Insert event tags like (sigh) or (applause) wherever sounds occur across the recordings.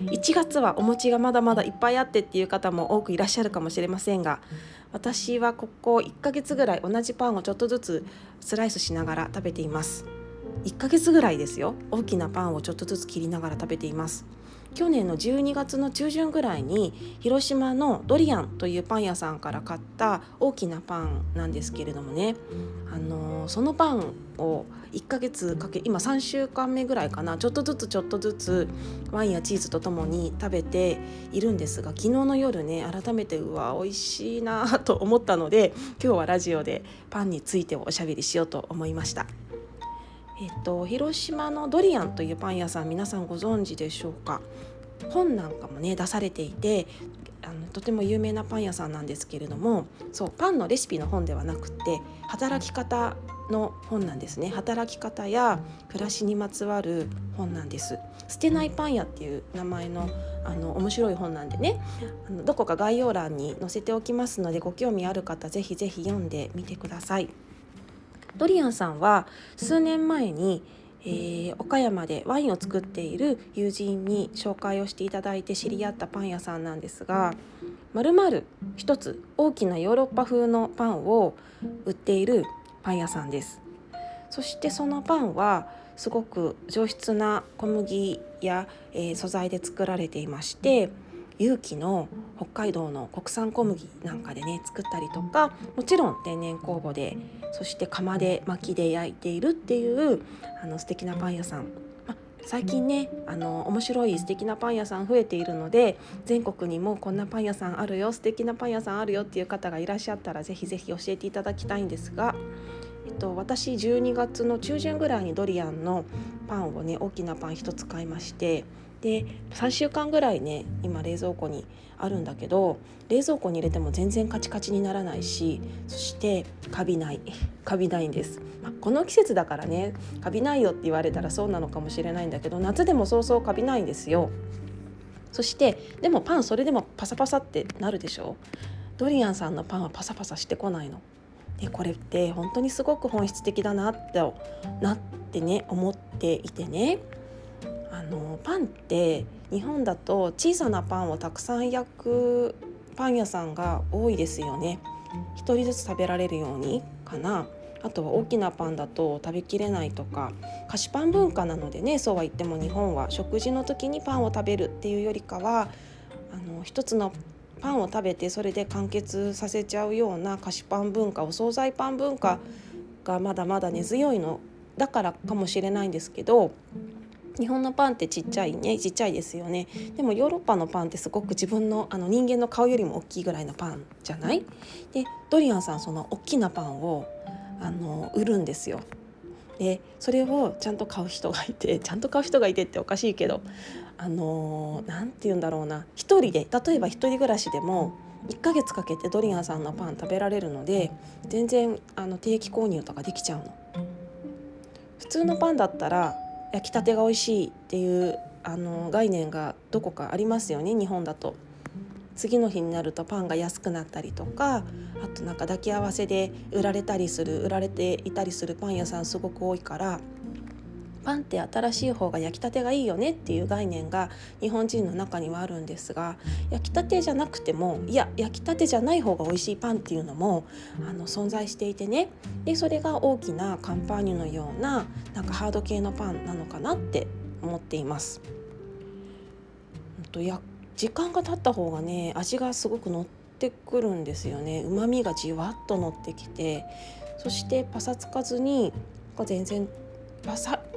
1月はお餅がまだまだいっぱいあってっていう方も多くいらっしゃるかもしれませんが私はここ1ヶ月ぐらい同じパンをちょっとずつスライスしながら食べています。1ヶ月ぐらいですよ。大きなパンをちょっとずつ切りながら食べています。去年の12月の中旬ぐらいに広島のドリアンというパン屋さんから買った大きなパンなんですけれどもね、あのそのパンを1ヶ月かけ今3週間目ぐらいかなちょっとずつちょっとずつワインやチーズとともに食べているんですが昨日の夜ね改めてうわ美味しいなと思ったので今日はラジオでパンについておしゃべりしようと思いました。えっと、広島のドリアンというパン屋さん皆さんご存知でしょうか？本なんかもね出されていてあのとても有名なパン屋さんなんですけれどもそうパンのレシピの本ではなくて働き方の本なんですね。働き方や暮らしにまつわる本なんです。捨てないパン屋っていう名前のあの面白い本なんでねあのどこか概要欄に載せておきますのでご興味ある方ぜひぜひ読んでみてください。ドリアンさんは数年前に、えー、岡山でワインを作っている友人に紹介をしていただいて知り合ったパン屋さんなんですがまるまる一つ大きなヨーロッパ風のパンを売っているパン屋さんです。そしてそのパンはすごく上質な小麦や、えー、素材で作られていまして有機の北海道の国産小麦なんかでね作ったりとかもちろん天然酵母でそして釜で薪で焼いているっていうあの素敵なパン屋さん。最近ねあの面白い素敵なパン屋さん増えているので全国にもこんなパン屋さんあるよ素敵なパン屋さんあるよっていう方がいらっしゃったらぜひぜひ教えていただきたいんですが、えっと、私12月の中旬ぐらいにドリアンのパンをね大きなパン1つ買いましてで3週間ぐらいね今冷蔵庫にあるんだけど冷蔵庫に入れても全然カチカチにならないしそしてカビない (laughs) カビないんです、まあ、この季節だからねカビないよって言われたらそうなのかもしれないんだけど夏でもそうそうカビないんですよ。そしてでもパンそれでもパサパサってなるでしょ？ドリアンさんのパンはパサパサしてこないの。でこれって本当にすごく本質的だなってなってね思っていてね。あのパンって日本だと小さなパンをたくさん焼くパン屋さんが多いですよね。1人ずつ食べられるようにかな。あとは大きなパンだと食べきれないとか菓子パン文化なのでねそうは言っても日本は食事の時にパンを食べるっていうよりかはあの一つのパンを食べてそれで完結させちゃうような菓子パン文化お惣菜パン文化がまだまだ根強いのだからかもしれないんですけど日本のパンってちっちゃいねちっちゃいですよね。でもヨーロッパのパンってすごく自分のあの人間の顔よりも大きいぐらいのパンじゃない？でドリアンさんその大きなパンをあの売るんですよ。でそれをちゃんと買う人がいて (laughs) ちゃんと買う人がいてっておかしいけどあの何て言うんだろうな。一人で例えば一人暮らしでも1ヶ月かけてドリアンさんのパン食べられるので全然あの定期購入とかできちゃうの。普通のパンだったら焼きたてが美味しいっていうあの概念がどこかありますよね日本だと。次の日になるとパンが安くなったりとかあとなんか抱き合わせで売られたりする売られていたりするパン屋さんすごく多いからパンって新しい方が焼きたてがいいよねっていう概念が日本人の中にはあるんですが焼きたてじゃなくてもいや焼きたてじゃない方が美味しいパンっていうのもあの存在していてねでそれが大きなカンパーニュのようななんかハード系のパンなのかなって思っています。とや時間が経った方がね味がすごく乗ってくるんですよね旨味がじわっと乗ってきてそしてパサつかずに全然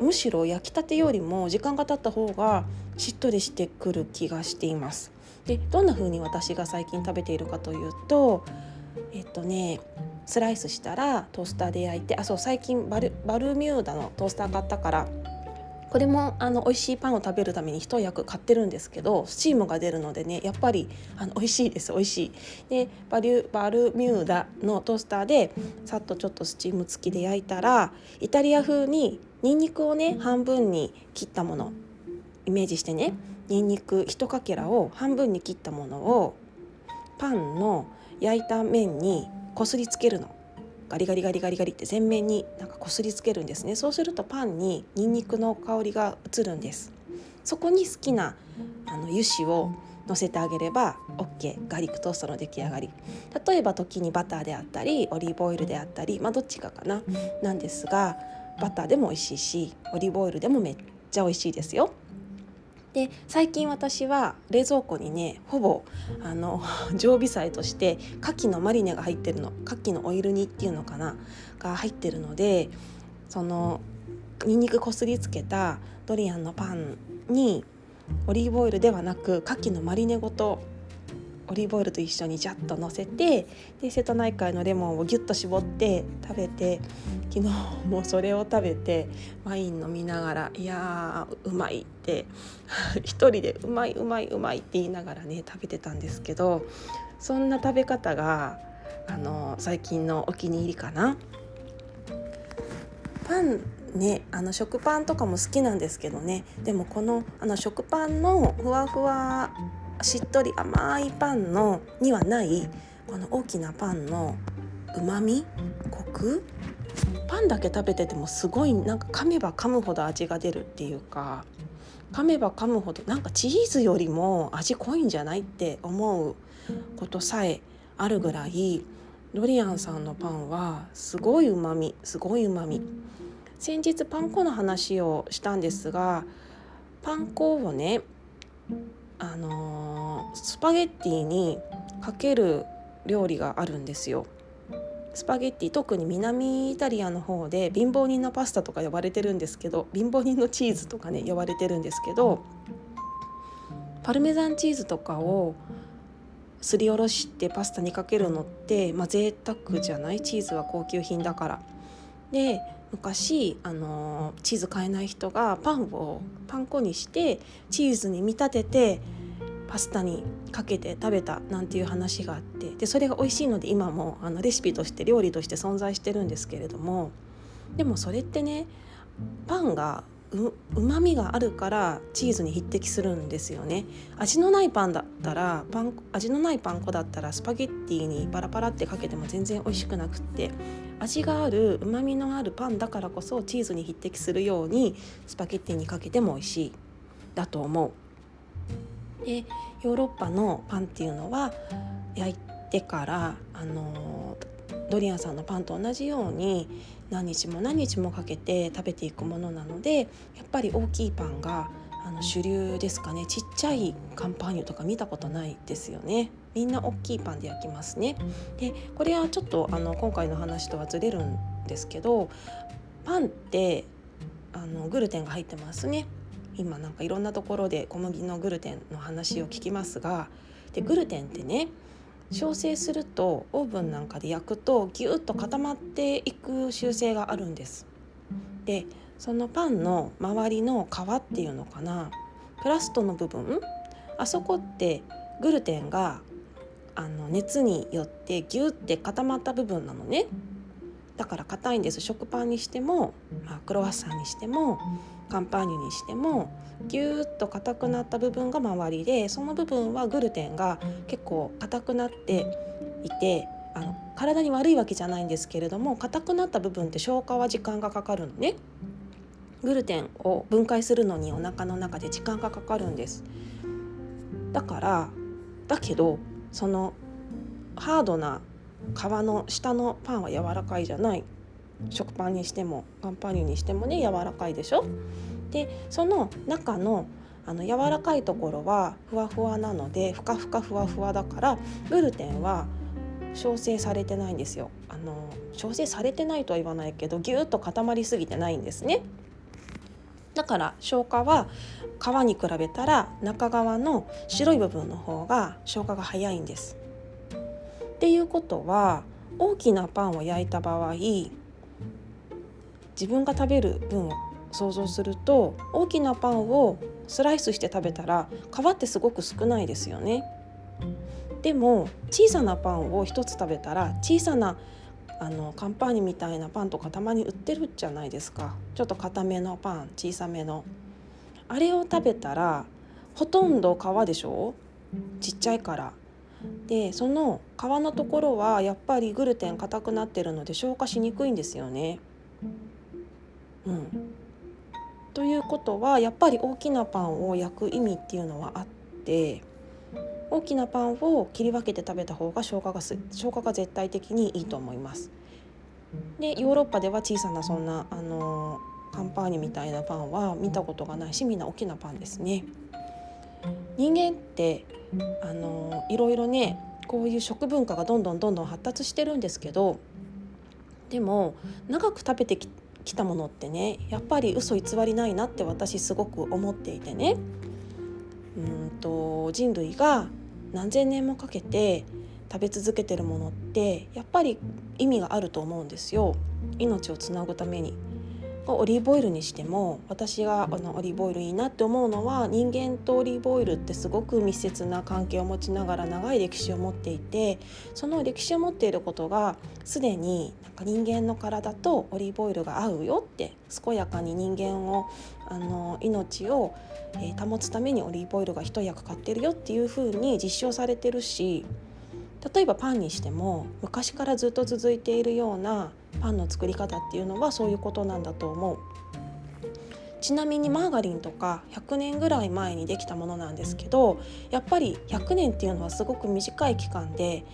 むしろ焼きたてよりも時間が経った方がしっとりしてくる気がしています。でどんな風に私が最近食べているかというとえっとねスライスしたらトースターで焼いてあそう最近バルバルミューダのトースター買ったからこれもあの美味しいパンを食べるために一役買ってるんですけどスチームが出るのでねやっぱりあの美味しいです美味しい。でバリュバルミューダのトースターでさっとちょっとスチーム付きで焼いたらイタリア風ににんにくをね半分に切ったものイメージしてねにんにく1かけらを半分に切ったものをパンの焼いた面にこすりつけるの。ガリガリガリガリガリって全面になんかこすりつけるんですね。そうするとパンにニンニクの香りが移るんです。そこに好きなあの油脂を乗せてあげれば OK ガー。リックトーストの出来上がり。例えば時にバターであったりオリーブオイルであったりまあどっちかかな。なんですがバターでも美味しいしオリーブオイルでもめっちゃ美味しいですよ。で最近私は冷蔵庫にねほぼあの (laughs) 常備菜として牡蠣のマリネが入ってるの牡蠣のオイル煮っていうのかなが入ってるのでそのにんにくこすりつけたドリアンのパンにオリーブオイルではなく牡蠣のマリネごとオリーブオイルと一緒にジャッと乗せてで瀬戸内海のレモンをギュッと絞って食べて昨日もそれを食べてワイン飲みながら「いやーうまい」って (laughs) 一人で「うまいうまいうまい」って言いながらね食べてたんですけどそんな食べ方があの最近のお気に入りかな。パンねあの食パンとかも好きなんですけどねでもこのあの食パンのふわふわしっとり甘いパンのにはないこの大きなパンのうまみコクパンだけ食べててもすごいなんか噛めば噛むほど味が出るっていうか噛めば噛むほどなんかチーズよりも味濃いんじゃないって思うことさえあるぐらいドリアンさんのパンはすごいうまみすごいうまみ先日パン粉の話をしたんですがパン粉をねあのー、スパゲッティにかける料理があるんですよ。スパゲッティ特に南イタリアの方で貧乏人のパスタとか呼ばれてるんですけど貧乏人のチーズとかね呼ばれてるんですけどパルメザンチーズとかをすりおろしてパスタにかけるのってまあ贅沢じゃない？チーズは高級品だから。で昔あのチーズ買えない人がパンをパン粉にしてチーズに見立ててパスタにかけて食べたなんていう話があってでそれが美味しいので今もあのレシピとして料理として存在してるんですけれどもでもそれってねパンがうまみがあるからチーズに匹敵するんですよね味のないパンだったらパン味のないパン粉だったらスパゲッティにパラパラってかけても全然美味しくなくって味があるうまみのあるパンだからこそチーズに匹敵するようにスパゲッティにかけても美味しいだと思う。でヨーロッパのパンっていうのは焼いてからあのドリアンさんのパンと同じように何日も何日もかけて食べていくものなのでやっぱり大きいパンがあの主流ですかね。ちっちゃいカンパーニュとか見たことないですよね。みんな大きいパンで焼きますね。でこれはちょっとあの今回の話とはずれるんですけどパンってあのグルテンが入ってますね。今なんかいろんなところで小麦のグルテンの話を聞きますがでグルテンってね焼成するとオーブンなんかで焼くとギュッと固まっていく習性があるんです。でそのパンの周りの皮っていうのかなクラストの部分あそこってグルテンがあの熱によってギュッて固まった部分なのねだから硬いんです食パンにしても、まあ、クロワッサンにしてもカンパーニュにしてもギューッと硬くなった部分が周りでその部分はグルテンが結構硬くなっていてあの体に悪いわけじゃないんですけれども硬くなった部分って消化は時間がかかるのね。グルテンを分解するのにお腹の中で時間がかかるんですだからだけどそのハードな皮の下のパンは柔らかいじゃない食パンにしてもカンパーニュにしてもね柔らかいでしょ？でその中のあの柔らかいところはふわふわなのでふかふかふわふわだからグルテンは焼成されてないんですよ。あの焼成されてないとは言わないけどぎゅっと固まりすぎてないんですね。だから消化は皮に比べたら中側の白い部分の方が消化が早いんです。っていうことは大きなパンを焼いた場合自分が食べる分を想像すると大きなパンをスライスして食べたら皮ってすごく少ないですよね。でも小さなパンを1つ食べたら小さなあのカンパーニみたいなパンとかたまに売ってるじゃないですかちょっと固めのパン小さめのあれを食べたらほとんど皮でしょ？ちっちゃいからでその皮のところはやっぱりグルテン硬くなってるので消化しにくいんですよね。うん、ということはやっぱり大きなパンを焼く意味っていうのはあって大きなパンを切り分けて食べた方が消化が消化が絶対的にいいと思います。でヨーロッパでは小さなそんなあのカンパーニュみたいなパンは見たことがないしみんな大きなパンですね。人間ってあのいろいろねこういう食文化がどんどんどんどん発達してるんですけどでも長く食べてき来たものってねやっぱり嘘偽りないなって私すごく思っていてねうんと人類が何千年もかけて食べ続けてるものってやっぱり意味があると思うんですよ命をつなぐために。オリーブオイルにしても私があのオリーブオイルいいなって思うのは人間とオリーブオイルってすごく密接な関係を持ちながら長い歴史を持っていてその歴史を持っていることがすでになんか人間の体とオリーブオイルが合うよって健やかに人間をあの命を、えー、保つためにオリーブオイルが一役買ってるよっていうふうに実証されてるし例えばパンにしても昔からずっと続いているようなパンの作り方っていうのはそういうことなんだと思う。ちなみにマーガリンとか100年ぐらい前にできたものなんですけどやっぱり100年っていうのはすごく短い期間で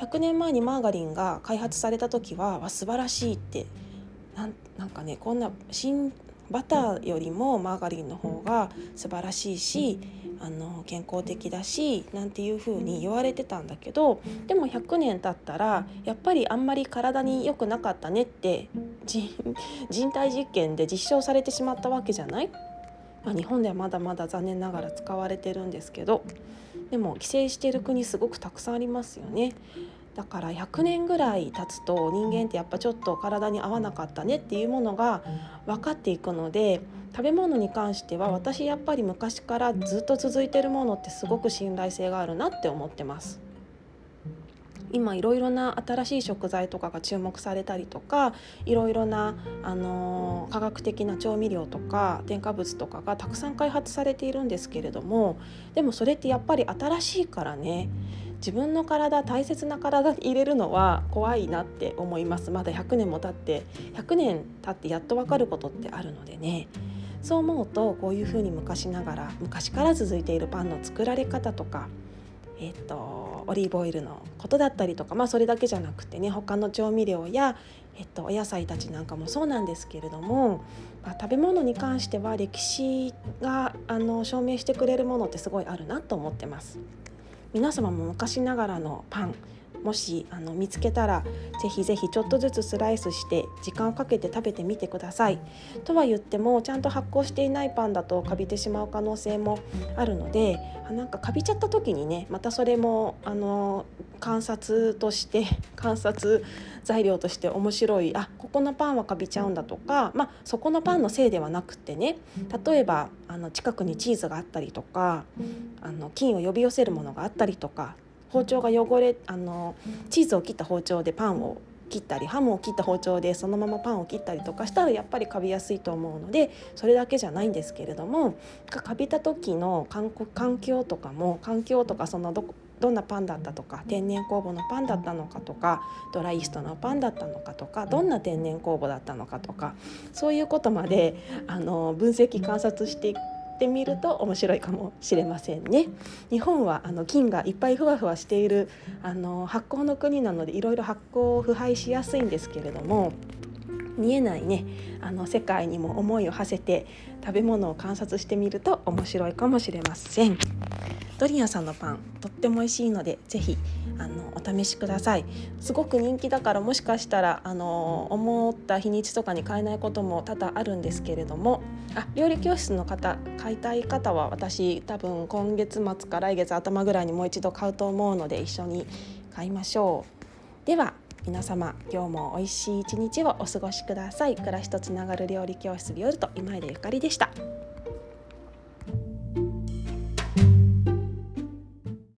100年前にマーガリンが開発された時はわ素晴らしいってなんかねこんな新バターよりもマーガリンの方が素晴らしいしあの健康的だしなんていう風に言われてたんだけどでも100年経ったらやっぱりあんまり体に良くなかったねって人体実験で実証されてしまったわけじゃない、まあ、日本ではまだまだ残念ながら使われてるんですけどでも規制してる国すごくたくさんありますよね。だから100年ぐらい経つと人間ってやっぱちょっと体に合わなかったねっていうものが分かっていくので食べ物に関しては私やっぱり昔からずっと続いてるものってすごく信頼性があるなって思ってます。今いろいろな新しい食材とかが注目されたりとかいろいろな、あのー、科学的な調味料とか添加物とかがたくさん開発されているんですけれどもでもそれってやっぱり新しいからね自分の体大切な体入れるのは怖いなって思いますまだ100年も経って100年経ってやっと分かることってあるのでねそう思うとこういうふうに昔ながら昔から続いているパンの作られ方とかえーと、オリーブオイルのことだったりとか、まあ、それだけじゃなくてね他の調味料や、えーと、お野菜たちなんかもそうなんですけれども、まあ、食べ物に関しては歴史があの証明してくれるものってすごいあるなと思ってます。皆様も昔ながらのパン。もしあの見つけたらぜひぜひちょっとずつスライスして時間をかけて食べてみてください。とは言ってもちゃんと発酵していないパンだとカビてしまう可能性もあるのでなんかカビちゃった時にねまたそれもあの観察として (laughs) 観察材料として面白いあここのパンはカビちゃうんだとか、まあ、そこのパンのせいではなくてね例えばあの近くにチーズがあったりとかあの菌を呼び寄せるものがあったりとか包丁が汚れあのチーズを切った包丁でパンを切ったりハムを切った包丁でそのままパンを切ったりとかしたらやっぱりカビやすいと思うのでそれだけじゃないんですけれどもカビた時の環境とかも環境とかそのどどんなパンだったとか天然酵母のパンだったのかとかドライイーストのパンだったのかとかどんな天然酵母だったのかとかそういうことまであの分析観察していくってみると面白いかもしれませんね。日本はあの菌がいっぱいふわふわしているあの発酵の国なのでいろいろ発酵を腐敗しやすいんですけれども見えないねあの世界にも思いを馳せて食べ物を観察してみると面白いかもしれません。ドリアさんのパンとっても美味しいのでぜひあのお試しください。すごく人気だからもしかしたらあの思った日にちとかに買えないことも多々あるんですけれども。あ料理教室の方買いたい方は私多分今月末か来月頭ぐらいにもう一度買うと思うので一緒に買いましょう。では皆様今日も美味しい一日をお過ごしください。暮らしとつながる料理教室ビオルト今枝ゆかりでした。